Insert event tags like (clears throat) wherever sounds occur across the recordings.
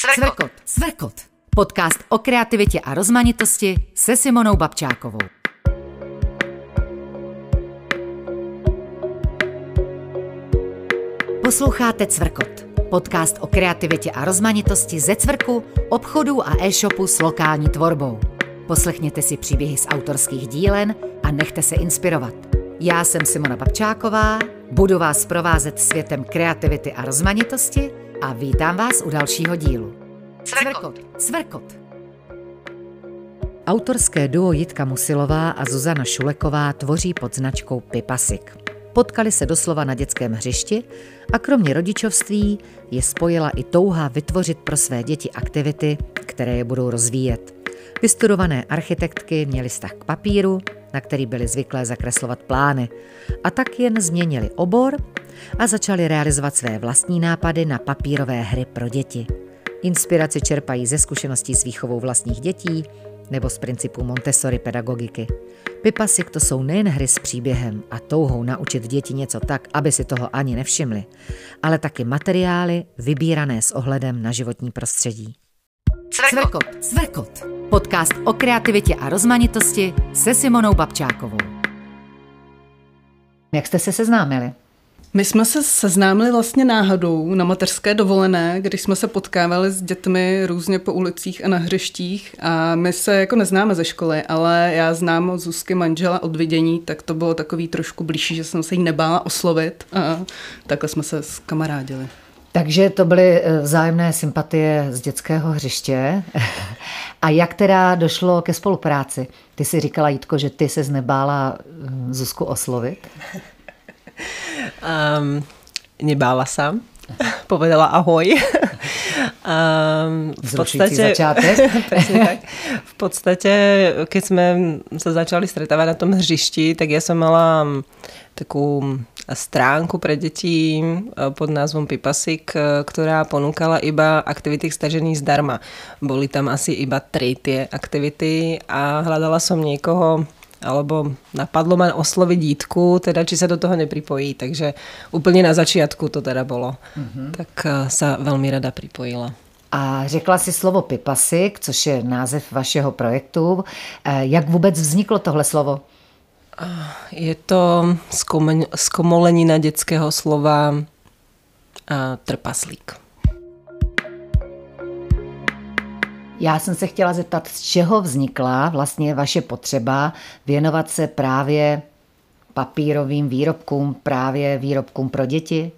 Cvrkot. Cvrkot. Podcast o kreativitě a rozmanitosti se Simonou Babčákovou. Posloucháte Cvrkot. Podcast o kreativitě a rozmanitosti ze cvrku, obchodů a e-shopu s lokální tvorbou. Poslechněte si příběhy z autorských dílen a nechte se inspirovat. Já jsem Simona Babčáková, budu vás provázet světem kreativity a rozmanitosti a vítám vás u dalšího dílu. Cvrkot. Cvrkot. Autorské duo Jitka Musilová a Zuzana Šuleková tvoří pod značkou Pipasik. Potkali se doslova na dětském hřišti a kromě rodičovství je spojila i touha vytvořit pro své děti aktivity, které je budou rozvíjet. Vystudované architektky měly vztah k papíru, na který byly zvyklé zakreslovat plány, a tak jen změnili obor a začali realizovat své vlastní nápady na papírové hry pro děti. Inspiraci čerpají ze zkušeností s výchovou vlastních dětí nebo z principů Montessori pedagogiky. Pipasik to jsou nejen hry s příběhem a touhou naučit děti něco tak, aby si toho ani nevšimli, ale taky materiály vybírané s ohledem na životní prostředí. Cvrkot. Cvrkot. Podcast o kreativitě a rozmanitosti se Simonou Babčákovou. Jak jste se seznámili? My jsme se seznámili vlastně náhodou na mateřské dovolené, když jsme se potkávali s dětmi různě po ulicích a na hřištích a my se jako neznáme ze školy, ale já znám od Zuzky manžela od vidění, tak to bylo takový trošku blížší, že jsem se jí nebála oslovit a takhle jsme se kamarádili. Takže to byly eh, vzájemné sympatie z dětského hřiště. (laughs) A jak teda došlo ke spolupráci? Ty si říkala, Jitko, že ty se znebála hm, Zuzku oslovit? Um, (laughs) nebála sa. (laughs) Povedala ahoj. Um, v podstate, začátek. tak. V podstate, keď sme sa začali stretávať na tom hřišti, tak ja som mala takú stránku pre deti pod názvom Pipasik, ktorá ponúkala iba aktivity stažených zdarma. Boli tam asi iba tri tie aktivity a hľadala som niekoho, alebo napadlo ma osloviť dítku, teda či sa do toho nepripojí. Takže úplně na začátku to teda bolo. Mm-hmm. Tak eh, sa velmi rada pripojila. A řekla si slovo Pipasik, což je název vašeho projektu. Eh, jak vůbec vzniklo tohle slovo? Eh, je to zkomolenina dětského slova trpaslík. Já jsem se chtěla zeptat, z čeho vznikla vlastně vaše potřeba věnovat se právě papírovým výrobkům, právě výrobkům pro děti?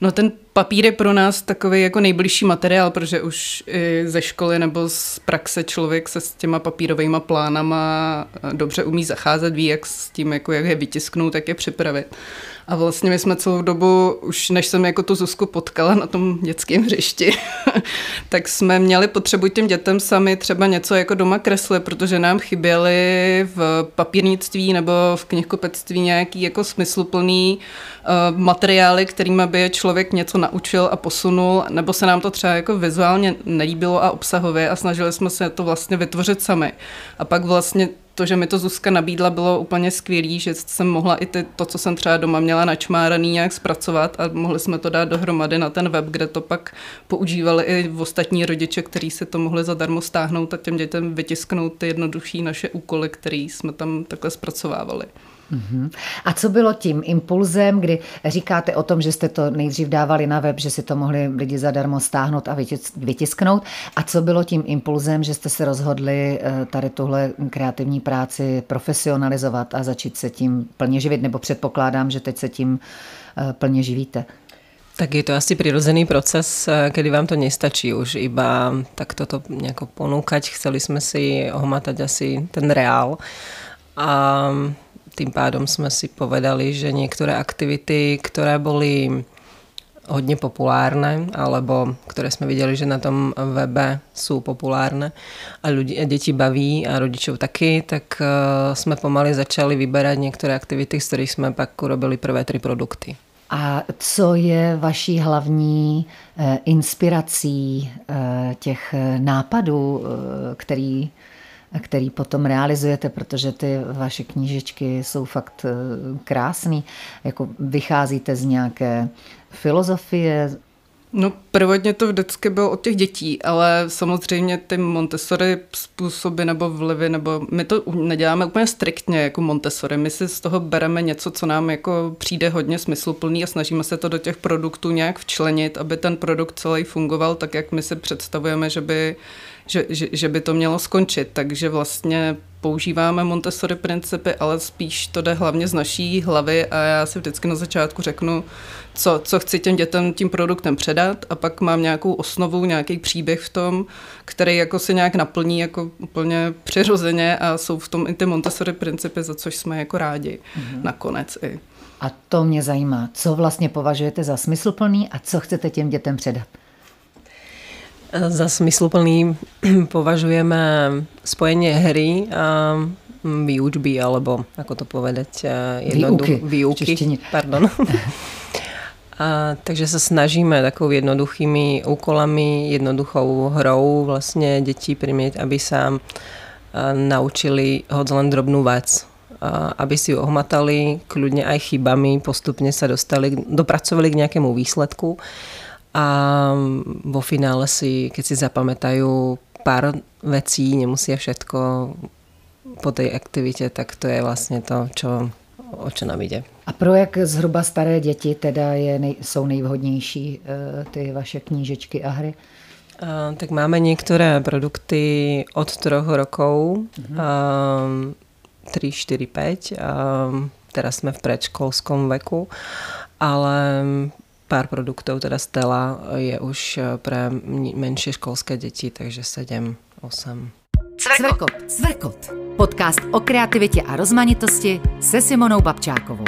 No ten papír je pro nás takový jako nejbližší materiál, protože už i ze školy nebo z praxe člověk se s těma papírovými plánama dobře umí zacházet, ví, jak s tím, jako jak je vytisknout, tak je připravit. A vlastně my jsme celou dobu, už než jsem jako tu Zuzku potkala na tom dětském hřišti, (laughs) tak jsme měli potřebu těm dětem sami třeba něco jako doma kreslit, protože nám chyběly v papírnictví nebo v knihkupectví nějaký jako smysluplný uh, materiály, kterými by člověk něco naučil a posunul, nebo se nám to třeba jako vizuálně nelíbilo a obsahově a snažili jsme se to vlastně vytvořit sami. A pak vlastně to, že mi to Zuzka nabídla, bylo úplně skvělé, že jsem mohla i ty, to, co jsem třeba doma měla načmáraný, nějak zpracovat a mohli jsme to dát dohromady na ten web, kde to pak používali i ostatní rodiče, kteří si to mohli zadarmo stáhnout a těm dětem vytisknout ty jednodušší naše úkoly, které jsme tam takhle zpracovávali. Uh-huh. A co bylo tím impulzem, kdy říkáte o tom, že jste to nejdřív dávali na web, že si to mohli lidi zadarmo stáhnout a vytisknout? A co bylo tím impulzem, že jste se rozhodli eh, tady tuhle kreativní práci profesionalizovat a začít se tím plně živit? Nebo předpokládám, že teď se tím eh, plně živíte? Tak je to asi přirozený proces, eh, kedy vám to nestačí už iba tak toto nějak ponúkať. Chceli jsme si ohmatať asi ten reál. A tým pádom sme si povedali, že niektoré aktivity, ktoré boli hodně populárne, alebo ktoré sme videli, že na tom webe sú populárne a, a deti baví a rodičov taky, tak uh, sme pomaly začali vyberať niektoré aktivity, z ktorých sme pak urobili prvé tri produkty. A co je vaší hlavní eh, inspirací eh, těch nápadů, který který potom realizujete, protože ty vaše knížečky jsou fakt eh, krásný. Jako vycházíte z nějaké filozofie, No prvotně to vždycky bylo od těch dětí, ale samozřejmě ty Montessori způsoby nebo vlivy, nebo my to neděláme úplně striktně jako Montessori, my si z toho bereme něco, co nám jako přijde hodně smysluplný a snažíme se to do těch produktů nějak včlenit, aby ten produkt celý fungoval tak, jak my si představujeme, že by že, že, že by to mělo skončit. Takže vlastně používáme Montessori principy, ale spíš to jde hlavně z naší hlavy a já si vždycky na začátku řeknu, co, co chci těm dětem tím produktem předat a pak mám nějakou osnovu, nějaký příběh v tom, který jako se nějak naplní jako úplně přirozeně a jsou v tom i ty Montessori principy, za což jsme jako rádi mm-hmm. nakonec i. A to mě zajímá, co vlastně považujete za smysluplný a co chcete těm dětem předat? Za smysluplný (clears throat) považujeme spojenie hry a výučby, alebo ako to povedať, jednoduch, výuky. výuky pardon. (laughs) A, takže sa snažíme takovou jednoduchými úkolami, jednoduchou hrou vlastně děti primět, aby sa a, naučili hoď len drobnú vec. A, aby si ju ohmatali, kľudne aj chybami, postupne sa dostali, dopracovali k nejakému výsledku a vo finále si, keď si zapamätajú pár vecí, nemusia všetko po tej aktivitě, tak to je vlastně to, čo, o čo nám jde. A pro jak zhruba staré děti teda je nej, jsou nejvhodnější uh, ty vaše knížečky a hry? Uh, tak máme některé produkty od troch rokov, uh-huh. uh, 3, 4, 5. Uh, teraz jsme v predškolskom veku, ale pár produktov, teda Stella je už eh, pre menšie školské děti, takže 7, 8. Cvrkot. Cvrkot. Podcast o kreativitě a rozmanitosti se Simonou Babčákovou.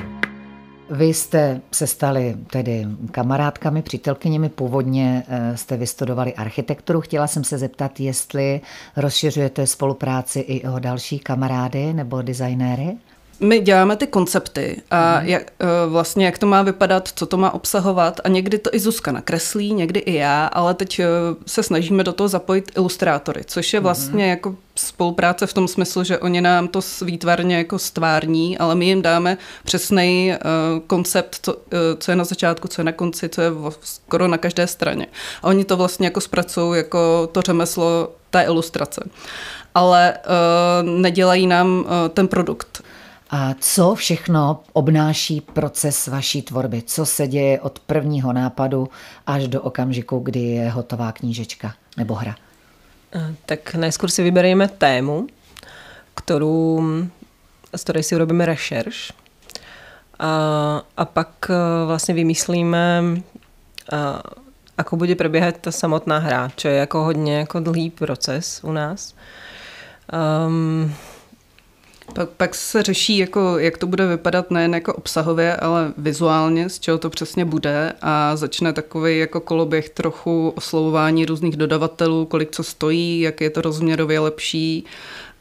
Vy jste se stali tedy kamarádkami, přítelkyněmi, původně eh, jste vystudovali architekturu. Chtěla jsem se zeptat, jestli rozšiřujete spolupráci i o další kamarády nebo designéry? My děláme ty koncepty a mm. jak, eh, vlastně jak to má vypadat, co to má obsahovat a někdy to i Zuzka nakreslí, někdy i já, ale teď eh, se snažíme do toho zapojit ilustrátory, což je mhm. vlastně mm. jako spolupráce v tom smyslu, že oni nám to výtvarně jako stvární, ale my jim dáme přesný uh, koncept, co, uh, co je na začátku, co je na konci, co je skoro na každé straně. A oni to vlastně jako zpracují jako to řemeslo té ilustrace ale uh, nedělají nám uh, ten produkt. A co všechno obnáší proces vaší tvorby? Co se děje od prvního nápadu až do okamžiku, kdy je hotová knížečka nebo hra? Tak najskôr si vyberieme tému, ktorú, z ktorej si urobíme rešerš a, a pak e, vlastně vymyslíme, a, ako bude prebiehať ta samotná hra, čo je jako hodně jako dlhý proces u nás. Um, pak, pak se řeší, jako, jak to bude vypadat nejen jako obsahově, ale vizuálně, z čeho to přesně bude a začne takový jako koloběh trochu oslovování různých dodavatelů, kolik co stojí, jak je to rozměrově lepší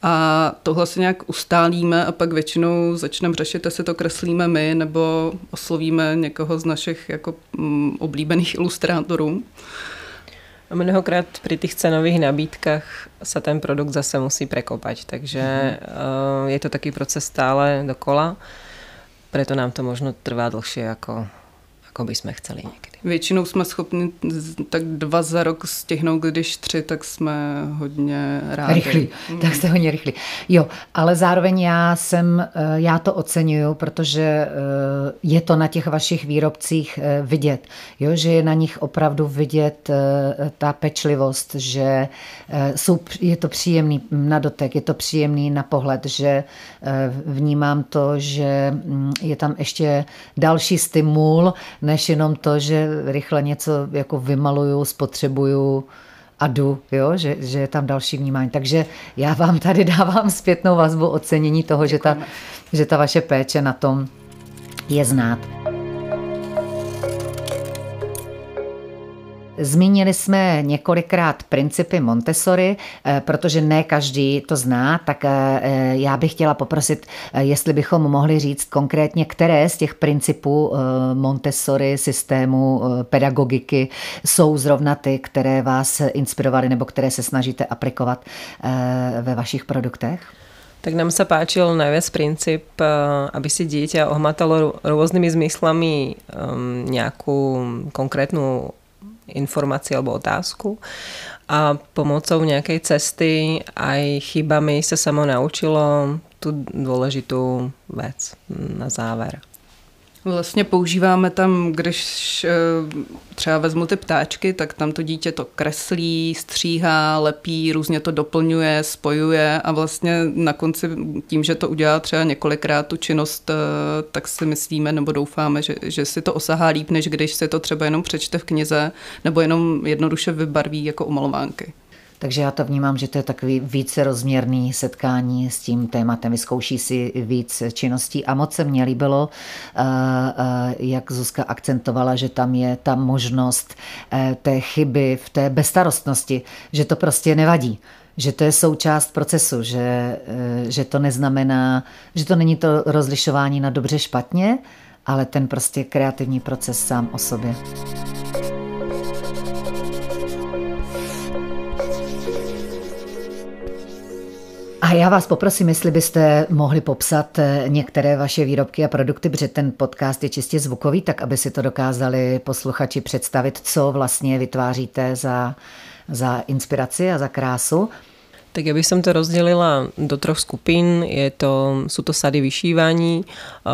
a tohle si nějak ustálíme a pak většinou začneme řešit, jestli to kreslíme my nebo oslovíme někoho z našich jako mm, oblíbených ilustrátorů. Mnohokrát pri tých cenových nabídkách sa ten produkt zase musí prekopať, takže mm-hmm. je to taký proces stále dokola, preto nám to možno trvá dlhšie ako, ako by sme chceli niekedy. Většinou jsme schopni tak dva za rok stihnout, když tři, tak jsme hodně rádi. Rychlí, mm. tak jste hodně rychlí. Jo, ale zároveň já jsem, eh, já to oceňuju, protože eh, je to na těch vašich výrobcích eh, vidět, jo, že je na nich opravdu vidět ta pečlivost, že jsou, je to příjemný na dotek, je to příjemný na pohled, že vnímám to, že mm, je tam ještě další stimul, než jenom to, že rychle něco jako vymaluju, spotřebuju a jdu, jo? Že, že je tam další vnímání. Takže já vám tady (laughs) dávám zpětnou vazbu ocenění toho, že ta, že ta vaše péče na tom je znát. Zmínili jsme několikrát principy Montessori, eh, protože ne každý to zná, tak eh, já bych chtěla poprosit, eh, jestli bychom mohli říct konkrétně, které z těch principů Montessori systému pedagogiky jsou zrovna ty, které vás inspirovaly nebo které se snažíte aplikovat ve vašich produktech? Tak nám sa páčil najviac princíp, aby si dieťa ohmatalo rôznymi zmyslami nejakú konkrétnu informaci alebo otázku. A pomocou nejakej cesty aj chybami sa samo naučilo tú dôležitú vec na záver. Vlastně používáme tam, když eh, třeba vezmu ty ptáčky, tak tam to dítě to kreslí, stříhá, lepí, různě to doplňuje, spojuje a vlastně na konci tím, že to udělá třeba několikrát tu činnost, eh, tak si myslíme nebo doufáme, že, že si to osahá líp, než když si to třeba jenom přečte v knize nebo jenom jednoduše vybarví jako umalovánky. Takže já to vnímám, že to je takový více rozměrný setkání s tím tématem. Vyzkouší si víc činností a moc se mně líbilo, eh, eh, jak Zuzka akcentovala, že tam je ta možnost eh, té chyby v té bezstarostnosti, že to prostě nevadí že to je součást procesu, že, že to neznamená, že to není to rozlišování na dobře špatně, ale ten prostě kreativní proces sám o sobě. A já vás poprosím, jestli byste mohli popsat eh, některé vaše výrobky a produkty, protože ten podcast je čistě zvukový, tak aby si to dokázali posluchači představit, co vlastně vytváříte za, za inspiraci a za krásu. Tak já bych som to rozdělila do troch skupín. Je to, sú to sady vyšívání,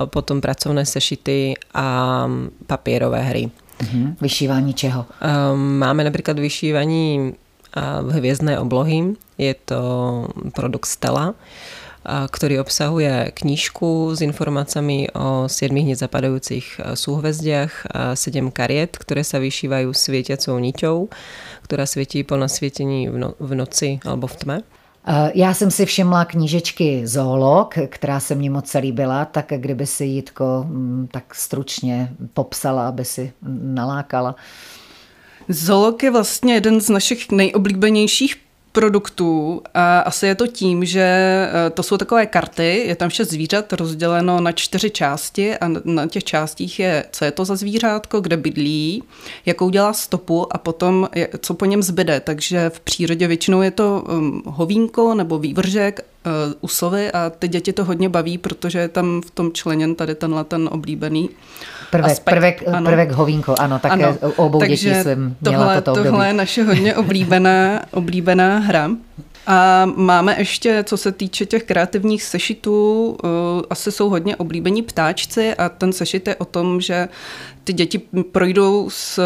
potom pracovné sešity a papierové hry. Uh-huh. Vyšívání čeho? Ehm, máme například vyšívání hviezdné oblohy. Je to produkt Stella, ktorý obsahuje knížku s informáciami o siedmých nezapadajúcich súhvezdiach, sedem kariet, ktoré sa vyšívajú svietiacou niťou, ktorá svietí po nasvietení v, no, v noci alebo v tme. Já jsem si všimla knížečky Zoolog, která se mně moc líbila, tak kdyby si Jitko mm, tak stručně popsala, aby si nalákala. Zolok je vlastně jeden z našich nejoblíbenějších produktů a asi je to tím, že eh, to jsou takové karty, je tam šest zvířat rozděleno na čtyři části a na těch částích je, co je to za zvířátko, kde bydlí, jakou dělá stopu a potom, co po něm zbyde. Takže v přírodě většinou je to um, hovínko nebo vývržek, uh, usovy a ty děti to hodně baví, protože je tam v tom členěn tady tenhle ten oblíbený Prvek, aspekt. prvek, ano. prvek hovínko, ano, také ano. obou Takže dětí jsem měla tohle, toto Tohle je naše hodně (laughs) oblíbená, oblíbená hra. A máme ještě, co se týče těch kreativních sešitů, uh, asi jsou hodně oblíbení ptáčci a ten sešit je o tom, že ty děti projdou s,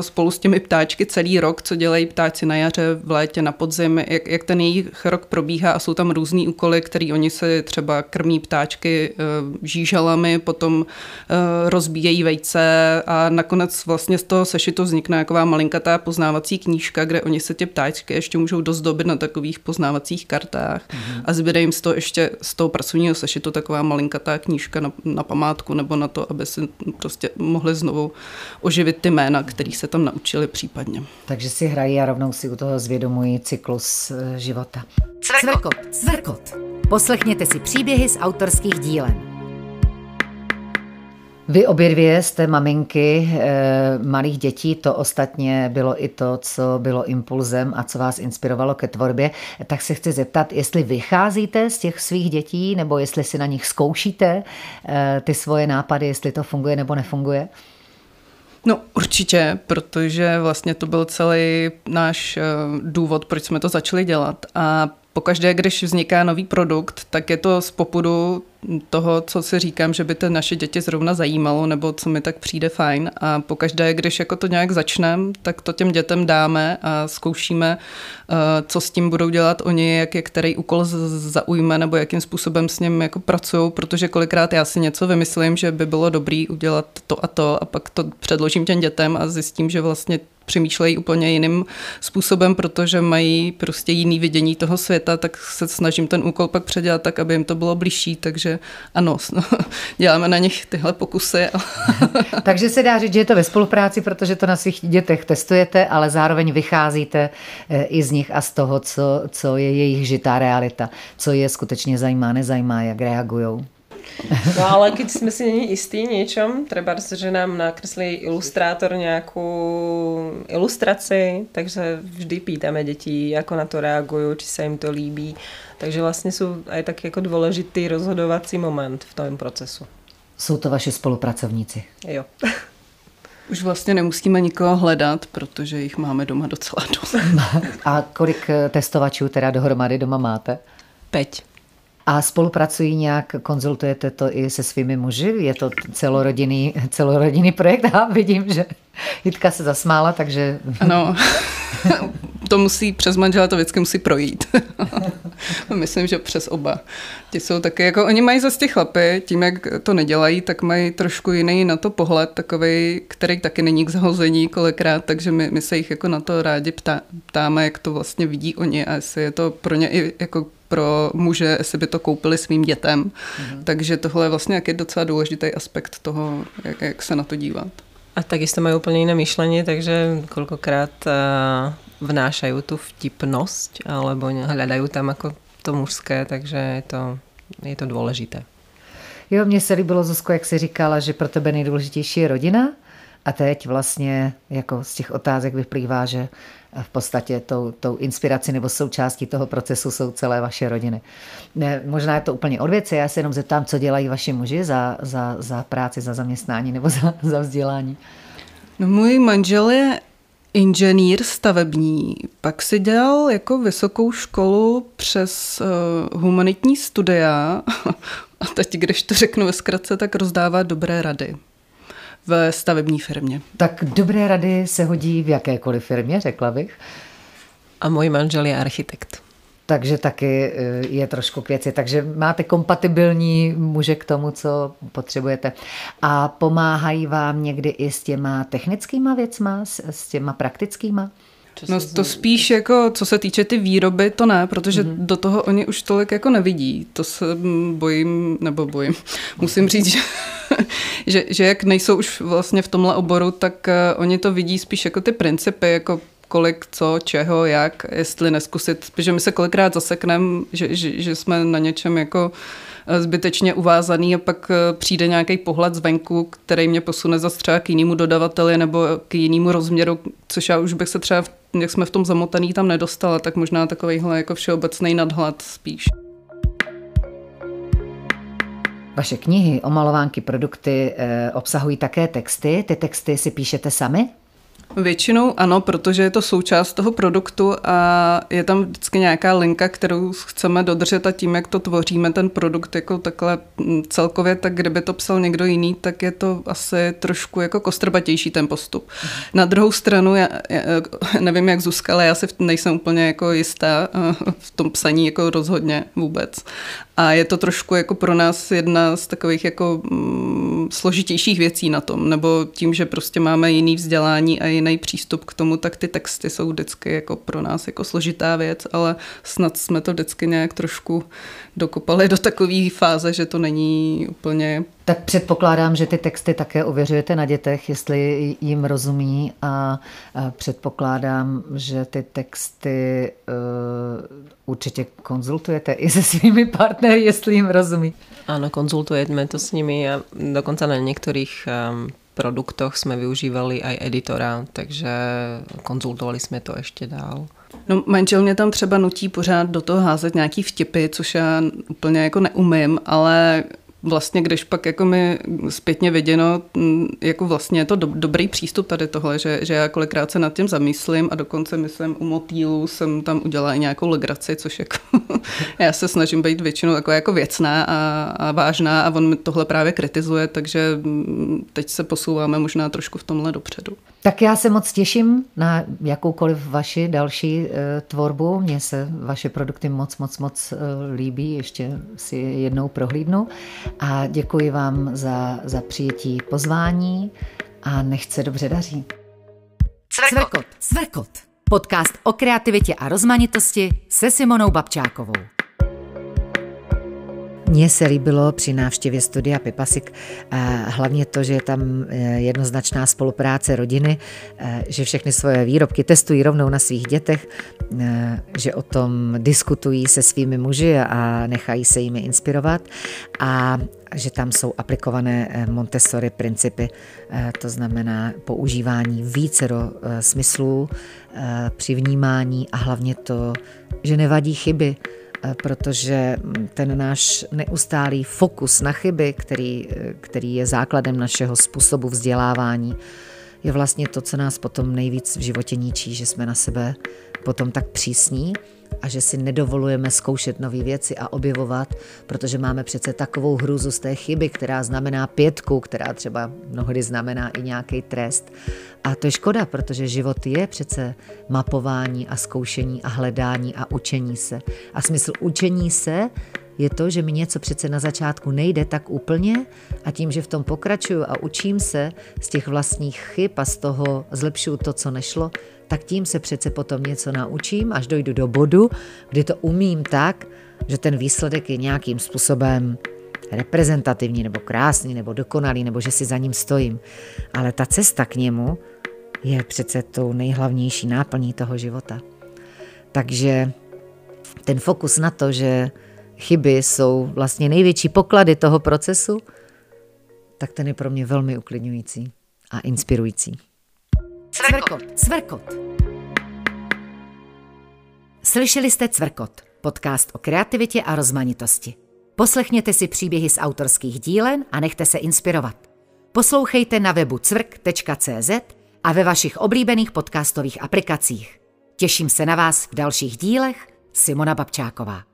spolu s těmi ptáčky celý rok, co dělají ptáci na jaře, v létě, na podzim, jak, jak ten jejich rok probíhá a jsou tam různý úkoly, který oni se třeba krmí ptáčky e, žížalami, potom e, rozbíjejí vejce a nakonec vlastně z toho sešitu vznikne taková malinkatá poznávací knížka, kde oni se ty ptáčky ještě můžou dozdobit na takových poznávacích kartách mm-hmm. a zbyde jim z toho ještě z toho pracovního sešitu taková malinkatá knížka na, na památku nebo na to, aby si prostě mohli znovu oživit ty jména, který se tam naučili případně. Takže si hrají a rovnou si u toho zvědomují cyklus eh, života. Cvrkot. Cvrkot. Poslechněte si příběhy z autorských dílen. Vy obě dvě jste maminky e, malých dětí, to ostatně bylo i to, co bylo impulzem a co vás inspirovalo ke tvorbě. Tak se chci zeptat, jestli vycházíte z těch svých dětí, nebo jestli si na nich zkoušíte e, ty svoje nápady, jestli to funguje nebo nefunguje? No určitě, protože vlastně to byl celý náš eh, důvod, proč jsme to začali dělat. A pokaždé, když vzniká nový produkt, tak je to z popudu toho, co si říkám, že by to naše děti zrovna zajímalo, nebo co mi tak přijde fajn. A pokaždé, když jako to nějak začneme, tak to těm dětem dáme a zkoušíme, eh, co s tím budou dělat oni, jak je který úkol zaujme, nebo jakým způsobem s ním jako pracují, protože kolikrát já si něco vymyslím, že by bylo dobrý udělat to a to a pak to předložím těm dětem a zjistím, že vlastně přemýšlejí úplně jiným způsobem, protože mají prostě jiný vidění toho světa, tak se snažím ten úkol pak předělat tak, aby jim to bylo blížší, takže ano, no, (laughs) děláme na nich tyhle pokusy. (laughs) takže se dá říct, že je to ve spolupráci, protože to na svých dětech testujete, ale zároveň vycházíte eh, i z nich a z toho, co, co je jejich žitá realita, co je skutečně zajímá, nezajímá, jak reagují. No ale keď sme si není istí niečom, treba, že nám nakreslí ilustrátor nejakú ilustraci, takže vždy pýtame deti, ako na to reagujú, či sa im to líbí. Takže vlastně jsou aj tak jako dôležitý rozhodovací moment v tom procesu. Jsou to vaši spolupracovníci? Jo. (laughs) Už vlastně nemusíme nikoho hledat, protože jich máme doma docela dost. (laughs) A kolik testovačů teda dohromady doma máte? Peť. A spolupracují nějak, konzultujete to i se svými muži? Je to celorodinný, celorodinný projekt? (laughs) A vidím, že Jitka se zasmála, takže... Ano, (laughs) to musí, přes manžela to vždycky musí projít. (laughs) Myslím, že přes oba. Ti jsou taky, jako oni mají zase ty chlapy, tím, jak to nedělají, tak mají trošku jiný na to pohled, takový, který taky není k zahození kolikrát, takže my, my se jich jako na to rádi ptá, ptáme, jak to vlastně vidí oni a jestli je to pro ně i jako pro muže, jestli by to koupili svým dětem. Mm-hmm. Takže tohle je vlastně jaký docela důležitý aspekt toho, jak, jak se na to dívat. A takisto mají úplně jiné myšlení, takže kolikrát uh, vnášají tu vtipnost, alebo hledají tam jako to mužské, takže je to, je to důležité. Jo, mně se líbilo, Zuzko, jak jsi říkala, že pro tebe nejdůležitější je rodina a teď vlastně jako z těch otázek vyplývá, že v podstatě tou, tou inspirací nebo součástí toho procesu jsou celé vaše rodiny. Ne, možná je to úplně od věci, já se jenom zeptám, co dělají vaši muži za, za, za práci, za zaměstnání nebo za, za vzdělání. No, můj manžel je inženýr stavební, pak si dělal jako vysokou školu přes uh, humanitní studia (laughs) a teď, když to řeknu ve zkratce, tak rozdává dobré rady v stavební firmě. Tak dobré rady se hodí v jakékoliv firmě, řekla bych. A můj manžel je architekt. Takže taky eh, je trošku k věci. Takže máte kompatibilní muže k tomu, co potřebujete. A pomáhají vám někdy i s těma technickýma věcma, s těma praktickýma? No to spíš jako, co se týče ty výroby, to ne, protože mm-hmm. do toho oni už tolik jako nevidí. To se bojím, nebo bojím. (laughs) Musím říct, že, (laughs) že, že jak nejsou už vlastně v tomhle oboru, tak uh, oni to vidí spíš jako ty principy, jako kolik, co, čeho, jak, jestli neskusit, protože my se kolikrát zasekneme, že, že, že jsme na něčem jako eh, zbytečně uvázaný a pak eh, přijde nějaký pohled zvenku, který mě posune zase třeba k jinému dodavateli nebo k jinému rozměru, což já už bych se třeba, jak jsme v tom zamotaný, tam nedostala, tak možná takovýhle jako všeobecný nadhled spíš. Vaše knihy, omalovánky, produkty eh, obsahují také texty. Ty texty si píšete sami? Většinou ano, protože je to součást toho produktu a je tam vždycky nějaká linka, kterou chceme dodržet a tím, jak to tvoříme, ten produkt jako takhle mm, celkově, tak kdyby to psal někdo jiný, tak je to asi trošku jako kostrbatější ten postup. Mhm. Na druhou stranu, já, já nevím jak Zuzka, ale já si nejsem úplně jako jistá eh, v tom psaní jako rozhodně vůbec. A je to trošku jako pro nás jedna z takových jako mm, složitějších věcí na tom, nebo tím, že prostě máme jiný vzdělání a jiný přístup k tomu, tak ty texty jsou vždycky jako pro nás jako složitá věc, ale snad jsme to vždycky nějak trošku dokopali do takové fáze, že to není úplně tak předpokládám, že ty texty také ověřujete na dětech, jestli jim rozumí a předpokládám, že ty texty uh, určitě konzultujete i se svými partnery, jestli jim rozumí. Ano, konzultujeme to s nimi a dokonce na některých um, produktoch jsme využívali i editora, takže konzultovali jsme to ještě dál. No, manžel mě tam třeba nutí pořád do toho házet nějaký vtipy, což já úplně jako neumím, ale vlastně, když pak jako mi zpětně viděno, mm, jako vlastně je to do, dobrý přístup tady tohle, že, že já kolikrát se nad tím zamyslím a dokonce myslím u motýlu jsem tam udělala i nějakou legraci, což jako (laughs) já se snažím být většinou jako, jako věcná a, a vážná a on mi tohle právě kritizuje, takže mm, teď se posouváme možná trošku v tomhle dopředu. Tak já se moc těším na jakoukoliv vaši další uh, tvorbu. Mně se vaše produkty moc, moc, moc uh, líbí. Ještě si jednou prohlídnu. A děkuji vám za, za přijetí pozvání a nechce dobře daří. Cvrkot. Cvrkot. Podcast o kreativitě a rozmanitosti se Simonou Babčákovou. Mně se líbilo při návštěvě studia Pipasik hlavně to, že je tam e, jednoznačná spolupráce rodiny, e, že všechny svoje výrobky testují rovnou na svých dětech, že o tom diskutují se svými muži a nechají se jimi inspirovat a že tam jsou aplikované Montessori principy, to znamená používání vícero smyslů při vnímání a hlavně to, že nevadí chyby, Eh, protože ten náš neustálý fokus na chyby, který, eh, který je základem našeho způsobu vzdělávání, je vlastně to, co nás potom nejvíc v životě ničí, že jsme na sebe potom tak přísní a že si nedovolujeme zkoušet nové věci a objevovat, protože máme přece takovou hrůzu z té chyby, která znamená pětku, která třeba mnohdy znamená i nějaký trest. A to je škoda, protože život je přece mapování a zkoušení a hledání a učení se. A smysl učení se je to, že mi něco přece na začátku nejde tak úplně a tím, že v tom pokračuju a učím se z těch vlastních chyb a z toho zlepšuju to, co nešlo, tak tím se přece potom něco naučím, až dojdu do bodu, kdy to umím tak, že ten výsledek je nějakým způsobem reprezentativní nebo krásný nebo dokonalý, nebo že si za ním stojím. Ale ta cesta k němu je přece tou nejhlavnější náplní toho života. Takže ten fokus na to, že chyby jsou vlastně největší poklady toho procesu, tak ten je pro mě velmi uklidňující a inspirující. Cvrkot, cvrkot. Slyšeli jste Cvrkot, podcast o kreativitě a rozmanitosti. Poslechněte si příběhy z autorských dílen a nechte se inspirovat. Poslouchejte na webu cvrk.cz a ve vašich oblíbených podcastových aplikacích. Těším se na vás v dalších dílech. Simona Babčáková.